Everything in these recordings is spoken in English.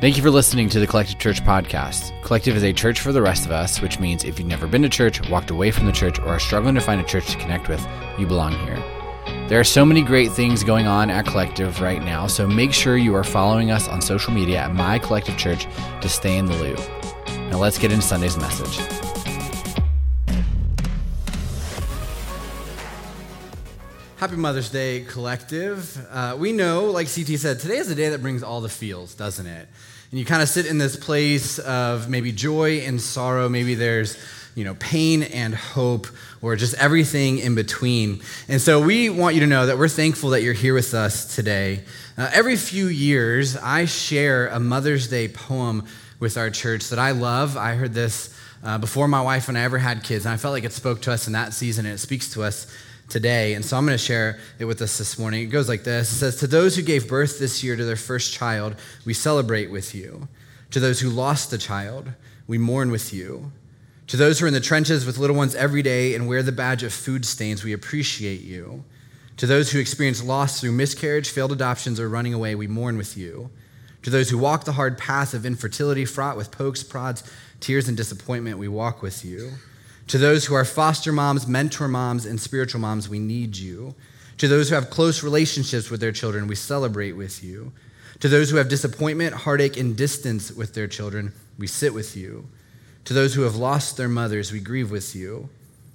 Thank you for listening to the Collective Church podcast. Collective is a church for the rest of us, which means if you've never been to church, walked away from the church, or are struggling to find a church to connect with, you belong here. There are so many great things going on at Collective right now, so make sure you are following us on social media at My Collective Church to stay in the loop. Now let's get into Sunday's message. Happy Mother's Day, Collective. Uh, we know, like CT said, today is a day that brings all the feels, doesn't it? And you kind of sit in this place of maybe joy and sorrow. Maybe there's, you know, pain and hope, or just everything in between. And so we want you to know that we're thankful that you're here with us today. Uh, every few years, I share a Mother's Day poem with our church that I love. I heard this uh, before my wife and I ever had kids, and I felt like it spoke to us in that season, and it speaks to us today. And so I'm going to share it with us this morning. It goes like this It says, To those who gave birth this year to their first child, we celebrate with you. To those who lost a child, we mourn with you. To those who are in the trenches with little ones every day and wear the badge of food stains, we appreciate you. To those who experience loss through miscarriage, failed adoptions, or running away, we mourn with you. To those who walk the hard path of infertility, fraught with pokes, prods, tears, and disappointment, we walk with you. To those who are foster moms, mentor moms, and spiritual moms, we need you. To those who have close relationships with their children, we celebrate with you. To those who have disappointment, heartache, and distance with their children, we sit with you. To those who have lost their mothers, we grieve with you.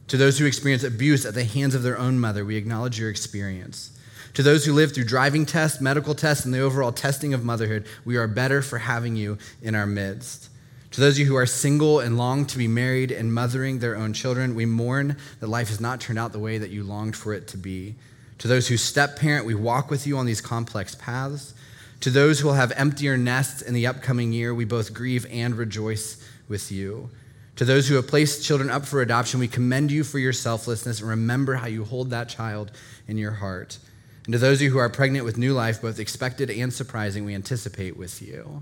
To those who experience abuse at the hands of their own mother, we acknowledge your experience. To those who live through driving tests, medical tests, and the overall testing of motherhood, we are better for having you in our midst. To those of you who are single and long to be married and mothering their own children, we mourn that life has not turned out the way that you longed for it to be. To those who step parent, we walk with you on these complex paths. To those who will have emptier nests in the upcoming year, we both grieve and rejoice with you. To those who have placed children up for adoption, we commend you for your selflessness and remember how you hold that child in your heart. And to those of you who are pregnant with new life, both expected and surprising, we anticipate with you.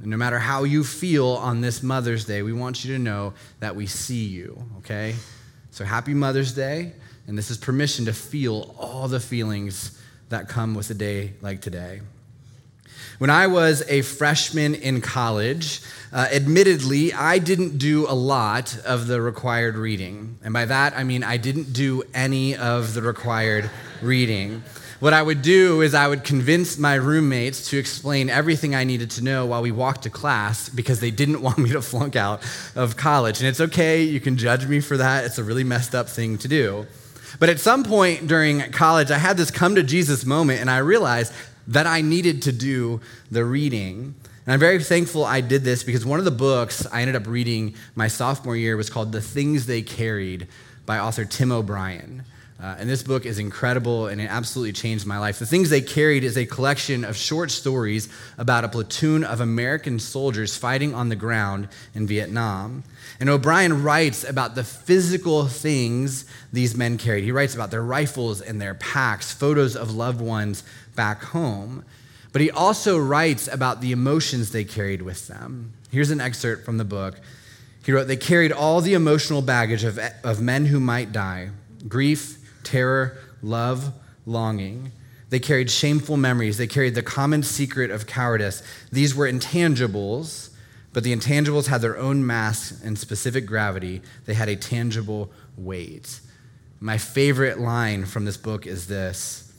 And no matter how you feel on this Mother's Day, we want you to know that we see you, okay? So happy Mother's Day, and this is permission to feel all the feelings that come with a day like today. When I was a freshman in college, uh, admittedly, I didn't do a lot of the required reading. And by that, I mean I didn't do any of the required reading. What I would do is I would convince my roommates to explain everything I needed to know while we walked to class because they didn't want me to flunk out of college. And it's okay, you can judge me for that. It's a really messed up thing to do. But at some point during college, I had this come to Jesus moment and I realized that I needed to do the reading. And I'm very thankful I did this because one of the books I ended up reading my sophomore year was called The Things They Carried by author Tim O'Brien. Uh, and this book is incredible and it absolutely changed my life. The Things They Carried is a collection of short stories about a platoon of American soldiers fighting on the ground in Vietnam. And O'Brien writes about the physical things these men carried. He writes about their rifles and their packs, photos of loved ones back home. But he also writes about the emotions they carried with them. Here's an excerpt from the book. He wrote, They carried all the emotional baggage of, of men who might die grief, terror, love, longing. They carried shameful memories. They carried the common secret of cowardice. These were intangibles, but the intangibles had their own mass and specific gravity. They had a tangible weight. My favorite line from this book is this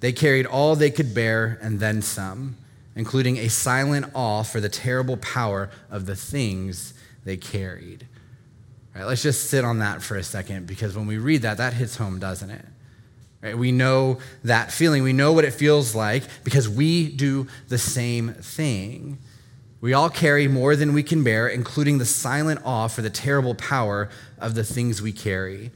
They carried all they could bear and then some, including a silent awe for the terrible power of the things they carried. Right, let's just sit on that for a second because when we read that, that hits home, doesn't it? Right, we know that feeling. We know what it feels like because we do the same thing. We all carry more than we can bear, including the silent awe for the terrible power of the things we carry.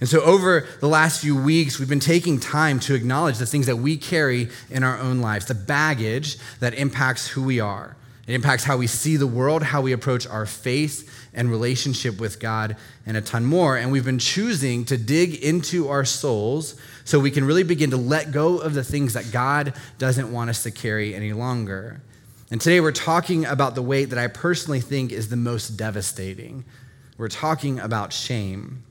And so, over the last few weeks, we've been taking time to acknowledge the things that we carry in our own lives, the baggage that impacts who we are. It impacts how we see the world, how we approach our faith and relationship with God, and a ton more. And we've been choosing to dig into our souls so we can really begin to let go of the things that God doesn't want us to carry any longer. And today we're talking about the weight that I personally think is the most devastating. We're talking about shame.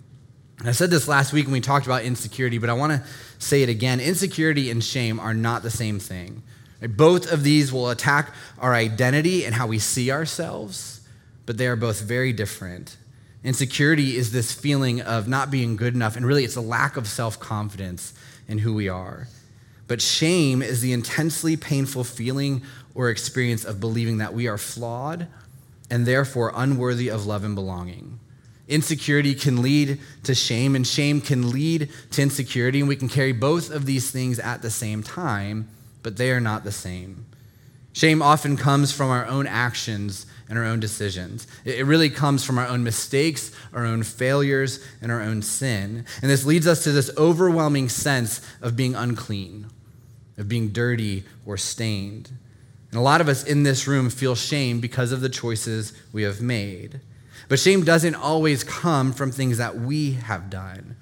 And I said this last week when we talked about insecurity, but I want to say it again. Insecurity and shame are not the same thing. Both of these will attack our identity and how we see ourselves, but they are both very different. Insecurity is this feeling of not being good enough, and really it's a lack of self confidence in who we are. But shame is the intensely painful feeling or experience of believing that we are flawed and therefore unworthy of love and belonging. Insecurity can lead to shame, and shame can lead to insecurity, and we can carry both of these things at the same time, but they are not the same. Shame often comes from our own actions and our own decisions. It really comes from our own mistakes, our own failures, and our own sin. And this leads us to this overwhelming sense of being unclean, of being dirty or stained. And a lot of us in this room feel shame because of the choices we have made. But shame doesn't always come from things that we have done.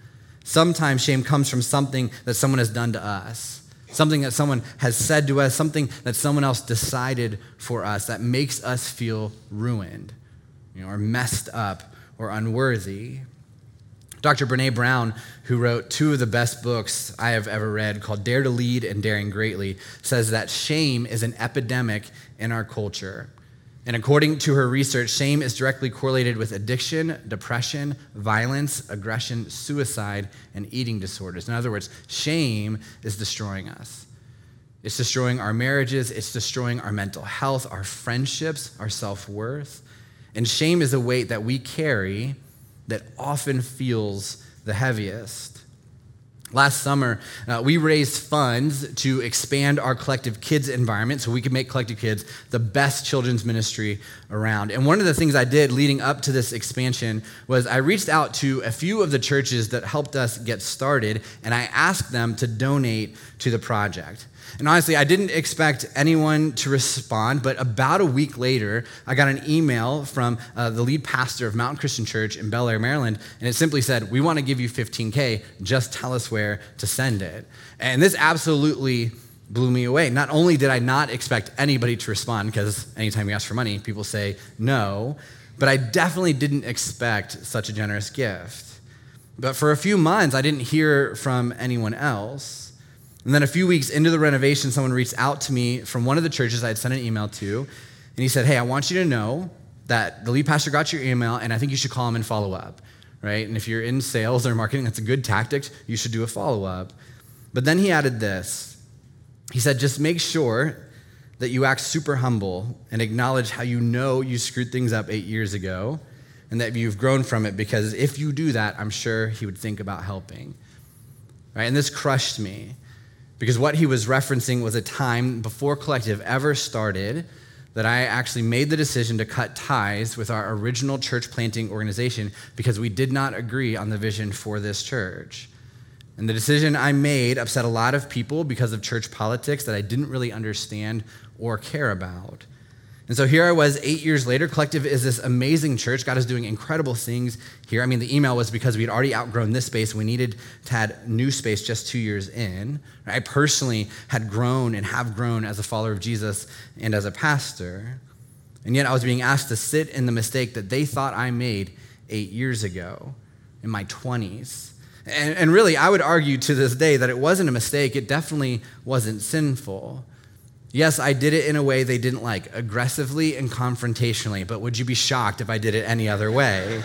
Sometimes shame comes from something that someone has done to us something that someone has said to us, something that someone else decided for us that makes us feel ruined, you know, or messed up or unworthy. Dr. Brene Brown, who wrote two of the best books I have ever read called Dare to Lead and Daring Greatly, says that shame is an epidemic in our culture. And according to her research, shame is directly correlated with addiction, depression, violence, aggression, suicide, and eating disorders. In other words, shame is destroying us. It's destroying our marriages, it's destroying our mental health, our friendships, our self worth. And shame is a weight that we carry that often feels the heaviest. Last summer, uh, we raised funds to expand our collective kids environment so we could make Collective Kids the best children's ministry around. And one of the things I did leading up to this expansion was I reached out to a few of the churches that helped us get started and I asked them to donate to the project. And honestly, I didn't expect anyone to respond, but about a week later, I got an email from uh, the lead pastor of Mountain Christian Church in Bel Air, Maryland, and it simply said, We want to give you 15K, just tell us where to send it. And this absolutely blew me away. Not only did I not expect anybody to respond, because anytime you ask for money, people say no, but I definitely didn't expect such a generous gift. But for a few months, I didn't hear from anyone else. And then a few weeks into the renovation, someone reached out to me from one of the churches I had sent an email to. And he said, Hey, I want you to know that the lead pastor got your email, and I think you should call him and follow up. Right? And if you're in sales or marketing, that's a good tactic. You should do a follow up. But then he added this He said, Just make sure that you act super humble and acknowledge how you know you screwed things up eight years ago and that you've grown from it because if you do that, I'm sure he would think about helping. Right? And this crushed me because what he was referencing was a time before Collective ever started that I actually made the decision to cut ties with our original church planting organization because we did not agree on the vision for this church. And the decision I made upset a lot of people because of church politics that I didn't really understand or care about. And so here I was eight years later. Collective is this amazing church. God is doing incredible things here. I mean, the email was because we had already outgrown this space. We needed to add new space just two years in. I personally had grown and have grown as a follower of Jesus and as a pastor. And yet I was being asked to sit in the mistake that they thought I made eight years ago in my 20s. And, and really, I would argue to this day that it wasn't a mistake. It definitely wasn't sinful. Yes, I did it in a way they didn't like, aggressively and confrontationally, but would you be shocked if I did it any other way?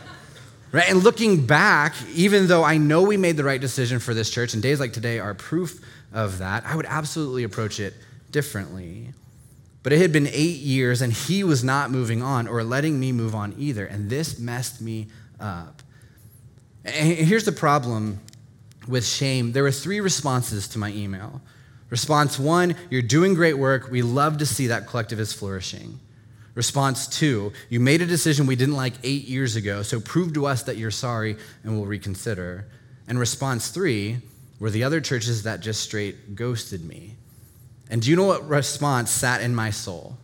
right? And looking back, even though I know we made the right decision for this church, and days like today are proof of that, I would absolutely approach it differently. But it had been eight years, and he was not moving on or letting me move on either, and this messed me up. And here's the problem with shame there were three responses to my email. Response one, you're doing great work. We love to see that collective is flourishing. Response two, you made a decision we didn't like eight years ago, so prove to us that you're sorry and we'll reconsider. And response three, were the other churches that just straight ghosted me. And do you know what response sat in my soul?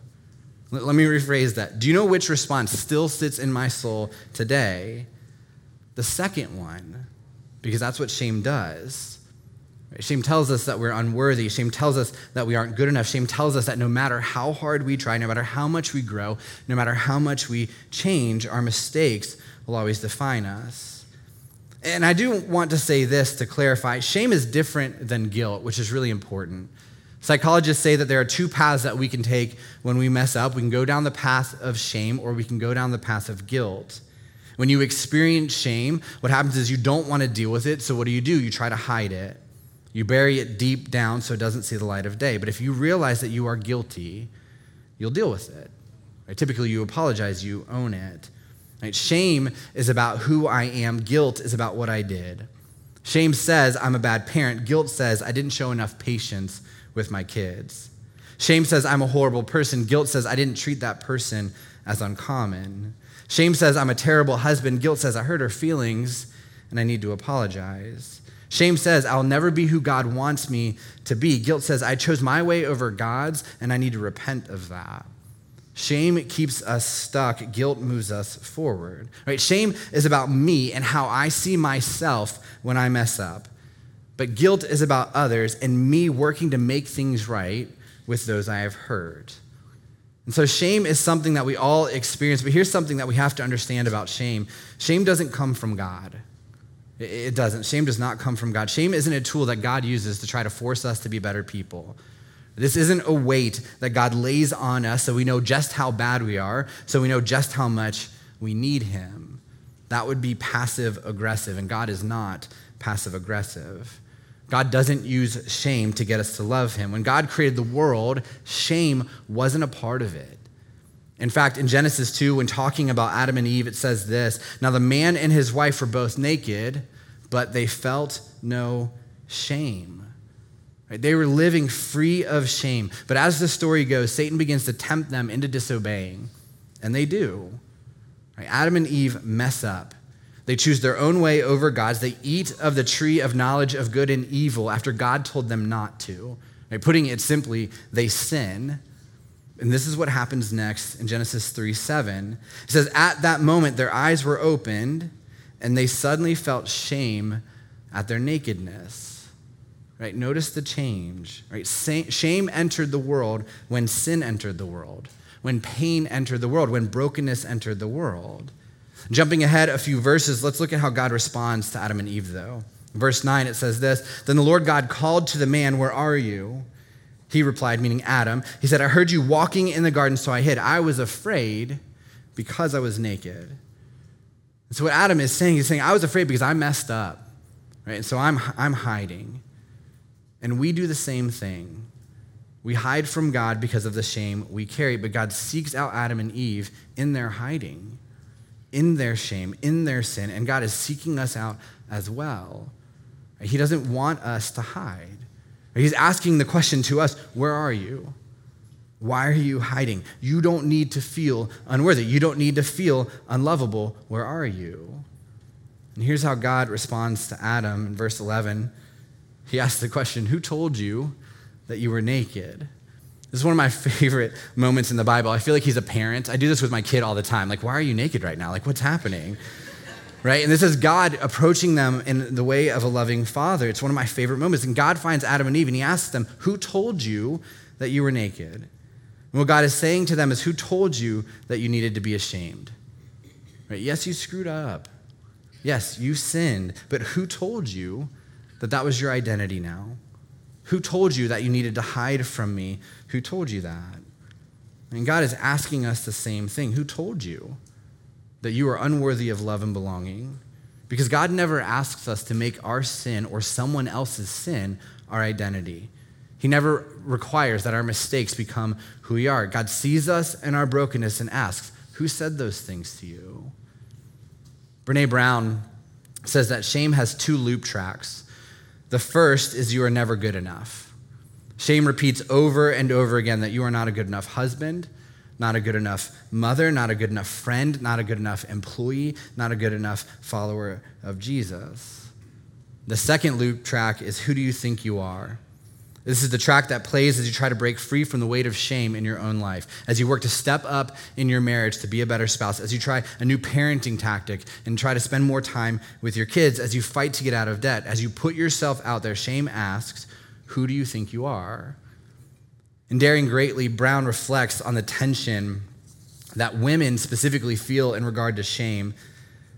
Let me rephrase that. Do you know which response still sits in my soul today? The second one, because that's what shame does. Shame tells us that we're unworthy. Shame tells us that we aren't good enough. Shame tells us that no matter how hard we try, no matter how much we grow, no matter how much we change, our mistakes will always define us. And I do want to say this to clarify shame is different than guilt, which is really important. Psychologists say that there are two paths that we can take when we mess up. We can go down the path of shame or we can go down the path of guilt. When you experience shame, what happens is you don't want to deal with it, so what do you do? You try to hide it. You bury it deep down so it doesn't see the light of day. But if you realize that you are guilty, you'll deal with it. Right? Typically, you apologize, you own it. Right? Shame is about who I am, guilt is about what I did. Shame says I'm a bad parent, guilt says I didn't show enough patience with my kids. Shame says I'm a horrible person. Guilt says I didn't treat that person as uncommon. Shame says I'm a terrible husband. Guilt says I hurt her feelings and I need to apologize. Shame says I'll never be who God wants me to be. Guilt says I chose my way over God's and I need to repent of that. Shame keeps us stuck. Guilt moves us forward. Right? Shame is about me and how I see myself when I mess up. But guilt is about others and me working to make things right with those I have hurt. And so shame is something that we all experience, but here's something that we have to understand about shame shame doesn't come from God. It doesn't. Shame does not come from God. Shame isn't a tool that God uses to try to force us to be better people. This isn't a weight that God lays on us so we know just how bad we are, so we know just how much we need Him. That would be passive aggressive, and God is not passive aggressive. God doesn't use shame to get us to love him. When God created the world, shame wasn't a part of it. In fact, in Genesis 2, when talking about Adam and Eve, it says this Now the man and his wife were both naked, but they felt no shame. Right? They were living free of shame. But as the story goes, Satan begins to tempt them into disobeying, and they do. Right? Adam and Eve mess up. They choose their own way over God's. They eat of the tree of knowledge of good and evil after God told them not to. Right? Putting it simply, they sin. And this is what happens next in Genesis 3 7. It says, At that moment, their eyes were opened, and they suddenly felt shame at their nakedness. Right? Notice the change. Right? Shame entered the world when sin entered the world, when pain entered the world, when brokenness entered the world. Jumping ahead a few verses, let's look at how God responds to Adam and Eve, though. Verse 9, it says this Then the Lord God called to the man, Where are you? He replied, meaning Adam. He said, I heard you walking in the garden, so I hid. I was afraid because I was naked. And so what Adam is saying, he's saying, I was afraid because I messed up. Right? And so I'm, I'm hiding. And we do the same thing. We hide from God because of the shame we carry, but God seeks out Adam and Eve in their hiding in their shame, in their sin, and God is seeking us out as well. He doesn't want us to hide. He's asking the question to us Where are you? Why are you hiding? You don't need to feel unworthy. You don't need to feel unlovable. Where are you? And here's how God responds to Adam in verse 11. He asks the question Who told you that you were naked? This is one of my favorite moments in the Bible. I feel like he's a parent. I do this with my kid all the time. Like, why are you naked right now? Like, what's happening? Right? And this is God approaching them in the way of a loving father. It's one of my favorite moments. And God finds Adam and Eve and he asks them, Who told you that you were naked? And what God is saying to them is, Who told you that you needed to be ashamed? Right? Yes, you screwed up. Yes, you sinned. But who told you that that was your identity now? Who told you that you needed to hide from me? Who told you that? And God is asking us the same thing. Who told you that you are unworthy of love and belonging? Because God never asks us to make our sin or someone else's sin our identity. He never requires that our mistakes become who we are. God sees us and our brokenness and asks, Who said those things to you? Brene Brown says that shame has two loop tracks. The first is you are never good enough. Shame repeats over and over again that you are not a good enough husband, not a good enough mother, not a good enough friend, not a good enough employee, not a good enough follower of Jesus. The second loop track is who do you think you are? This is the track that plays as you try to break free from the weight of shame in your own life, as you work to step up in your marriage to be a better spouse, as you try a new parenting tactic and try to spend more time with your kids, as you fight to get out of debt, as you put yourself out there. Shame asks, Who do you think you are? In Daring Greatly, Brown reflects on the tension that women specifically feel in regard to shame.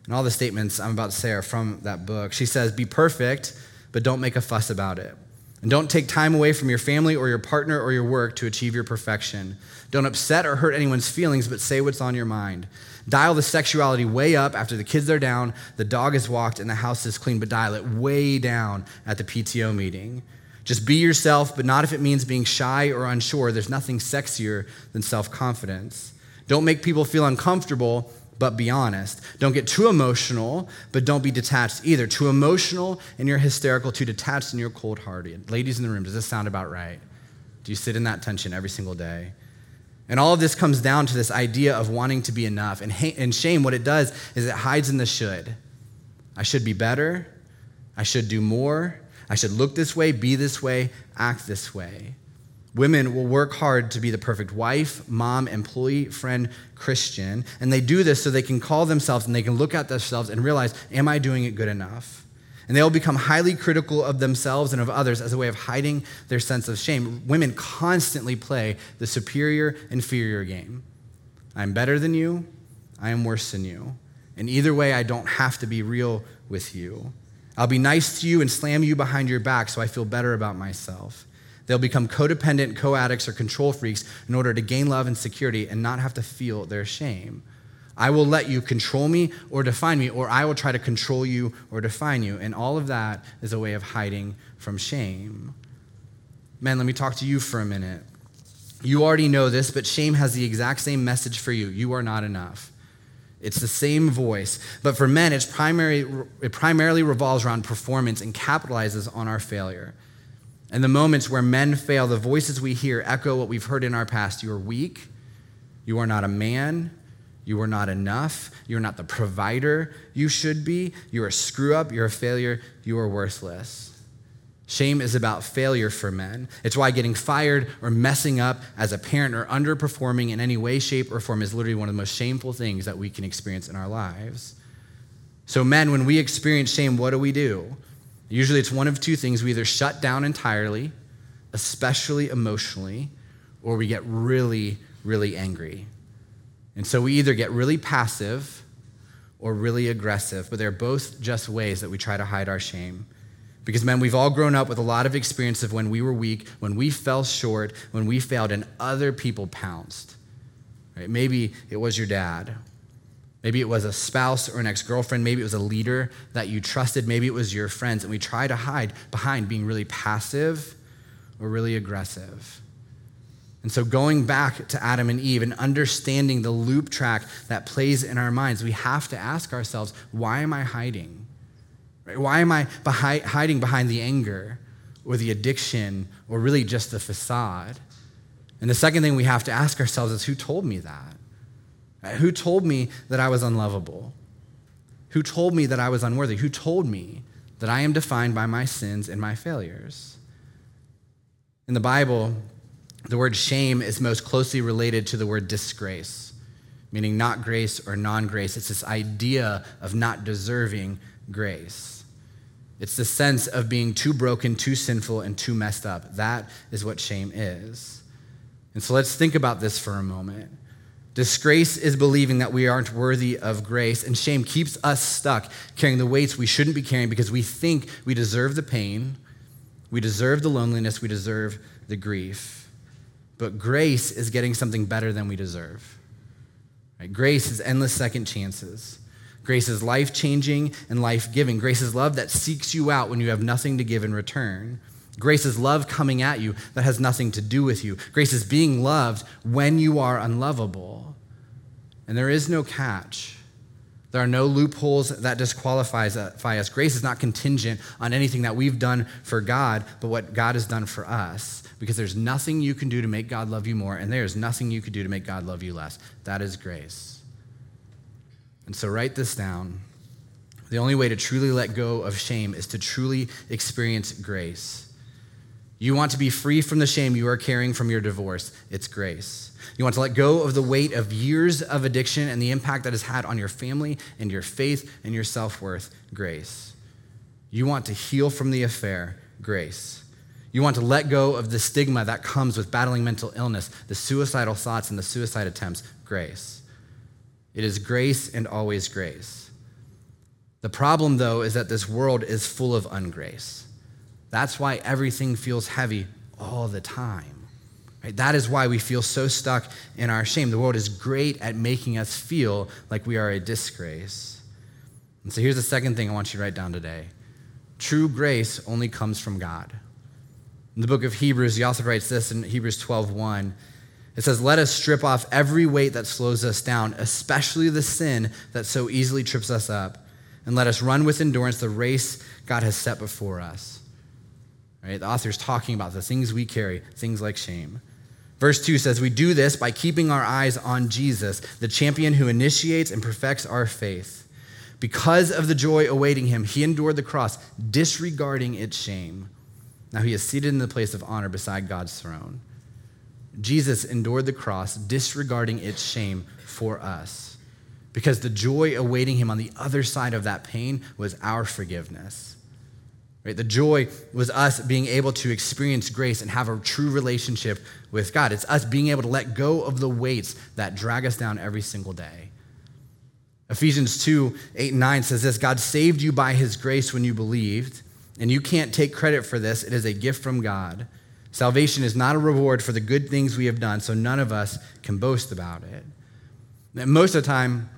And all the statements I'm about to say are from that book. She says, Be perfect, but don't make a fuss about it. And don't take time away from your family or your partner or your work to achieve your perfection. Don't upset or hurt anyone's feelings, but say what's on your mind. Dial the sexuality way up after the kids are down, the dog is walked, and the house is clean, but dial it way down at the PTO meeting. Just be yourself, but not if it means being shy or unsure. There's nothing sexier than self confidence. Don't make people feel uncomfortable, but be honest. Don't get too emotional, but don't be detached either. Too emotional and you're hysterical, too detached and you're cold hearted. Ladies in the room, does this sound about right? Do you sit in that tension every single day? And all of this comes down to this idea of wanting to be enough. And, and shame, what it does is it hides in the should. I should be better. I should do more. I should look this way, be this way, act this way. Women will work hard to be the perfect wife, mom, employee, friend, Christian. And they do this so they can call themselves and they can look at themselves and realize, am I doing it good enough? And they will become highly critical of themselves and of others as a way of hiding their sense of shame. Women constantly play the superior inferior game. I'm better than you, I am worse than you. And either way, I don't have to be real with you. I'll be nice to you and slam you behind your back so I feel better about myself. They'll become codependent, co addicts, or control freaks in order to gain love and security and not have to feel their shame. I will let you control me or define me, or I will try to control you or define you. And all of that is a way of hiding from shame. Man, let me talk to you for a minute. You already know this, but shame has the exact same message for you. You are not enough. It's the same voice. But for men, it's primary, it primarily revolves around performance and capitalizes on our failure. And the moments where men fail, the voices we hear echo what we've heard in our past. You are weak. You are not a man. You are not enough. You're not the provider you should be. You're a screw up. You're a failure. You are worthless. Shame is about failure for men. It's why getting fired or messing up as a parent or underperforming in any way, shape, or form is literally one of the most shameful things that we can experience in our lives. So, men, when we experience shame, what do we do? Usually it's one of two things. We either shut down entirely, especially emotionally, or we get really, really angry. And so we either get really passive or really aggressive, but they're both just ways that we try to hide our shame. Because, men, we've all grown up with a lot of experience of when we were weak, when we fell short, when we failed, and other people pounced. Right? Maybe it was your dad. Maybe it was a spouse or an ex girlfriend. Maybe it was a leader that you trusted. Maybe it was your friends. And we try to hide behind being really passive or really aggressive. And so, going back to Adam and Eve and understanding the loop track that plays in our minds, we have to ask ourselves why am I hiding? Right? Why am I hiding behind the anger or the addiction or really just the facade? And the second thing we have to ask ourselves is who told me that? Right? Who told me that I was unlovable? Who told me that I was unworthy? Who told me that I am defined by my sins and my failures? In the Bible, the word shame is most closely related to the word disgrace, meaning not grace or non grace. It's this idea of not deserving grace. It's the sense of being too broken, too sinful, and too messed up. That is what shame is. And so let's think about this for a moment. Disgrace is believing that we aren't worthy of grace, and shame keeps us stuck carrying the weights we shouldn't be carrying because we think we deserve the pain, we deserve the loneliness, we deserve the grief. But grace is getting something better than we deserve. Right? Grace is endless second chances. Grace is life changing and life giving. Grace is love that seeks you out when you have nothing to give in return. Grace is love coming at you that has nothing to do with you. Grace is being loved when you are unlovable. And there is no catch. There are no loopholes that disqualify us. Grace is not contingent on anything that we've done for God, but what God has done for us because there's nothing you can do to make God love you more, and there's nothing you can do to make God love you less. That is grace. And so write this down. The only way to truly let go of shame is to truly experience grace. You want to be free from the shame you are carrying from your divorce, it's grace. You want to let go of the weight of years of addiction and the impact that has had on your family and your faith and your self worth, grace. You want to heal from the affair, grace. You want to let go of the stigma that comes with battling mental illness, the suicidal thoughts, and the suicide attempts. Grace. It is grace and always grace. The problem, though, is that this world is full of ungrace. That's why everything feels heavy all the time. Right? That is why we feel so stuck in our shame. The world is great at making us feel like we are a disgrace. And so here's the second thing I want you to write down today true grace only comes from God. In the book of Hebrews, he also writes this in Hebrews 12 1. It says, Let us strip off every weight that slows us down, especially the sin that so easily trips us up, and let us run with endurance the race God has set before us. Right? The author is talking about the things we carry, things like shame. Verse 2 says, We do this by keeping our eyes on Jesus, the champion who initiates and perfects our faith. Because of the joy awaiting him, he endured the cross, disregarding its shame. Now he is seated in the place of honor beside God's throne. Jesus endured the cross, disregarding its shame for us, because the joy awaiting him on the other side of that pain was our forgiveness. Right? The joy was us being able to experience grace and have a true relationship with God. It's us being able to let go of the weights that drag us down every single day. Ephesians 2 8 and 9 says this God saved you by his grace when you believed, and you can't take credit for this. It is a gift from God. Salvation is not a reward for the good things we have done, so none of us can boast about it. And most of the time,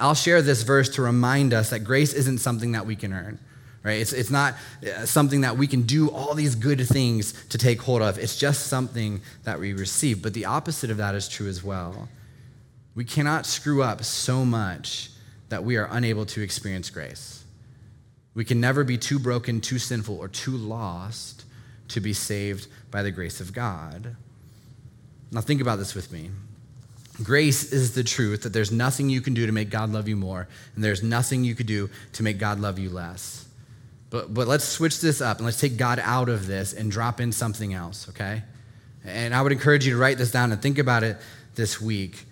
I'll share this verse to remind us that grace isn't something that we can earn right? It's, it's not uh, something that we can do all these good things to take hold of. It's just something that we receive. But the opposite of that is true as well. We cannot screw up so much that we are unable to experience grace. We can never be too broken, too sinful, or too lost to be saved by the grace of God. Now, think about this with me. Grace is the truth that there's nothing you can do to make God love you more, and there's nothing you could do to make God love you less. But, but let's switch this up and let's take God out of this and drop in something else, okay? And I would encourage you to write this down and think about it this week.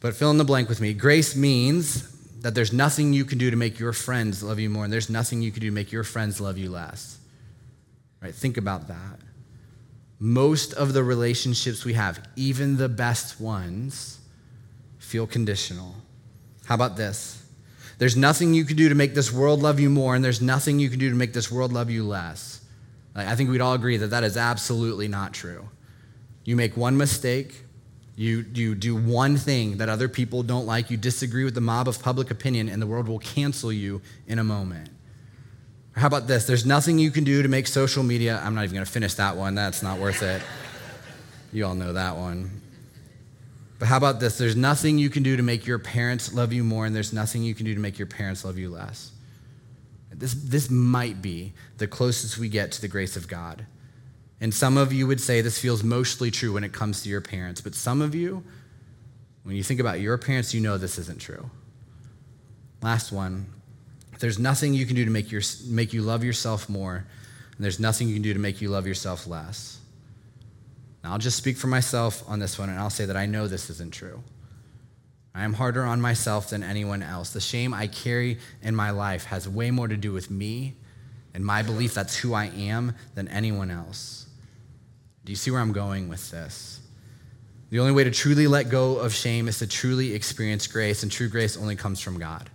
But fill in the blank with me. Grace means that there's nothing you can do to make your friends love you more, and there's nothing you can do to make your friends love you less. Right? Think about that. Most of the relationships we have, even the best ones, feel conditional. How about this? There's nothing you can do to make this world love you more, and there's nothing you can do to make this world love you less. I think we'd all agree that that is absolutely not true. You make one mistake, you, you do one thing that other people don't like, you disagree with the mob of public opinion, and the world will cancel you in a moment. How about this? There's nothing you can do to make social media. I'm not even going to finish that one. That's not worth it. You all know that one. But how about this? There's nothing you can do to make your parents love you more, and there's nothing you can do to make your parents love you less. This, this might be the closest we get to the grace of God. And some of you would say this feels mostly true when it comes to your parents, but some of you, when you think about your parents, you know this isn't true. Last one there's nothing you can do to make, your, make you love yourself more, and there's nothing you can do to make you love yourself less. Now, I'll just speak for myself on this one, and I'll say that I know this isn't true. I am harder on myself than anyone else. The shame I carry in my life has way more to do with me and my belief that's who I am than anyone else. Do you see where I'm going with this? The only way to truly let go of shame is to truly experience grace, and true grace only comes from God,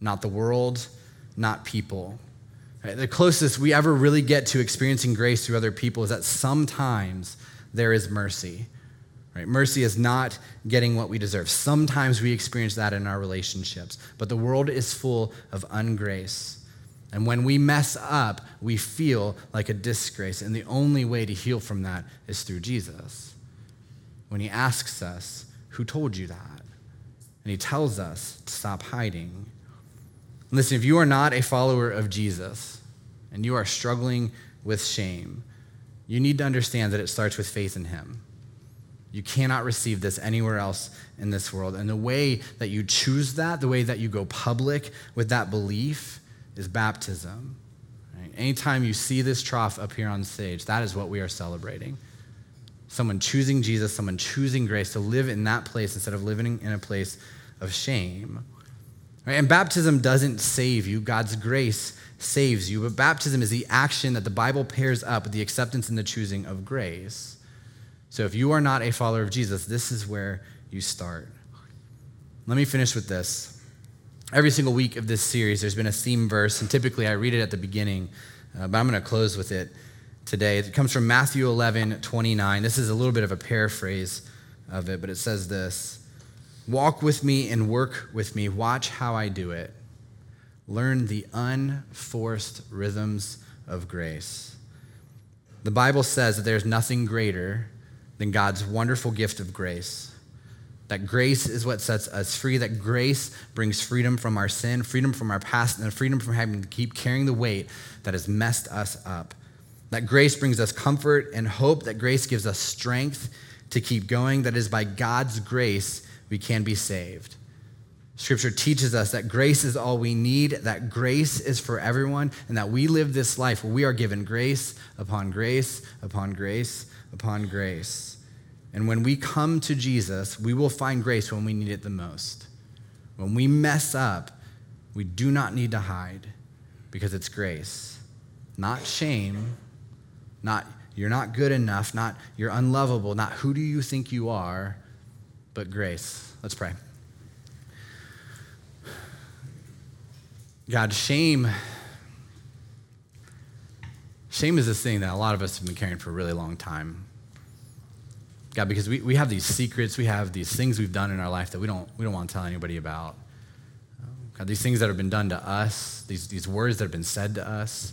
not the world, not people. Right? The closest we ever really get to experiencing grace through other people is that sometimes there is mercy. Right? Mercy is not getting what we deserve. Sometimes we experience that in our relationships, but the world is full of ungrace. And when we mess up, we feel like a disgrace. And the only way to heal from that is through Jesus. When he asks us, Who told you that? And he tells us to stop hiding. Listen, if you are not a follower of Jesus and you are struggling with shame, you need to understand that it starts with faith in Him. You cannot receive this anywhere else in this world. And the way that you choose that, the way that you go public with that belief, is baptism. Right? Anytime you see this trough up here on stage, that is what we are celebrating. Someone choosing Jesus, someone choosing grace to live in that place instead of living in a place of shame. Right? And baptism doesn't save you, God's grace saves you. But baptism is the action that the Bible pairs up with the acceptance and the choosing of grace. So if you are not a follower of Jesus, this is where you start. Let me finish with this. Every single week of this series, there's been a theme verse, and typically I read it at the beginning uh, but I'm going to close with it today. It comes from Matthew 11, 29. This is a little bit of a paraphrase of it, but it says this Walk with me and work with me. Watch how I do it. Learn the unforced rhythms of grace. The Bible says that there's nothing greater than God's wonderful gift of grace. That grace is what sets us free, that grace brings freedom from our sin, freedom from our past, and freedom from having to keep carrying the weight that has messed us up. That grace brings us comfort and hope, that grace gives us strength to keep going, that is by God's grace we can be saved. Scripture teaches us that grace is all we need, that grace is for everyone, and that we live this life where we are given grace upon grace upon grace upon grace. And when we come to Jesus, we will find grace when we need it the most. When we mess up, we do not need to hide because it's grace, not shame, not you're not good enough, not you're unlovable, not who do you think you are, but grace. Let's pray. God, shame. Shame is this thing that a lot of us have been carrying for a really long time. God, because we, we have these secrets, we have these things we've done in our life that we don't, we don't want to tell anybody about. God, these things that have been done to us, these, these words that have been said to us.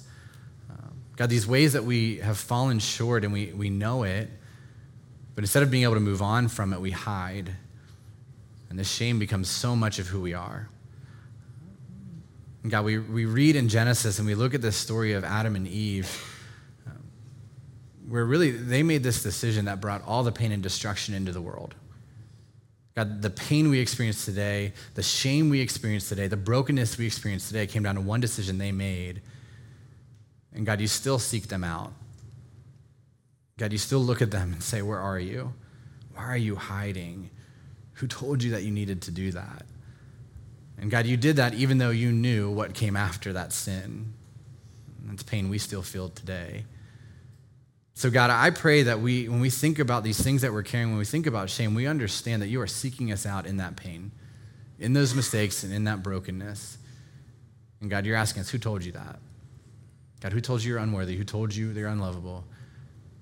Um, God, these ways that we have fallen short and we, we know it, but instead of being able to move on from it, we hide. And this shame becomes so much of who we are. And God, we, we read in Genesis and we look at this story of Adam and Eve, where really they made this decision that brought all the pain and destruction into the world. God, the pain we experience today, the shame we experience today, the brokenness we experience today came down to one decision they made. And God, you still seek them out. God, you still look at them and say, Where are you? Why are you hiding? Who told you that you needed to do that? And God, you did that even though you knew what came after that sin. That's pain we still feel today. So, God, I pray that we, when we think about these things that we're carrying, when we think about shame, we understand that you are seeking us out in that pain, in those mistakes, and in that brokenness. And God, you're asking us, who told you that? God, who told you you're unworthy? Who told you you're unlovable?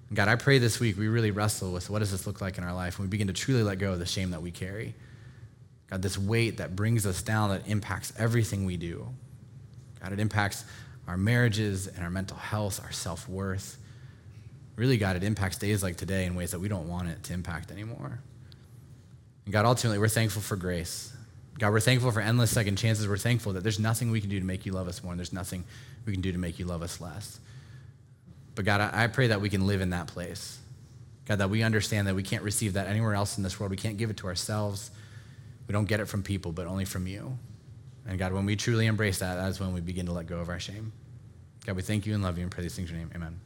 And God, I pray this week we really wrestle with what does this look like in our life when we begin to truly let go of the shame that we carry. God, this weight that brings us down that impacts everything we do. God, it impacts our marriages and our mental health, our self worth. Really, God, it impacts days like today in ways that we don't want it to impact anymore. And God, ultimately, we're thankful for grace. God, we're thankful for endless second chances. We're thankful that there's nothing we can do to make you love us more, and there's nothing we can do to make you love us less. But God, I pray that we can live in that place. God, that we understand that we can't receive that anywhere else in this world. We can't give it to ourselves. We don't get it from people, but only from you. And God, when we truly embrace that, that's when we begin to let go of our shame. God, we thank you and love you and pray these things in your name. Amen.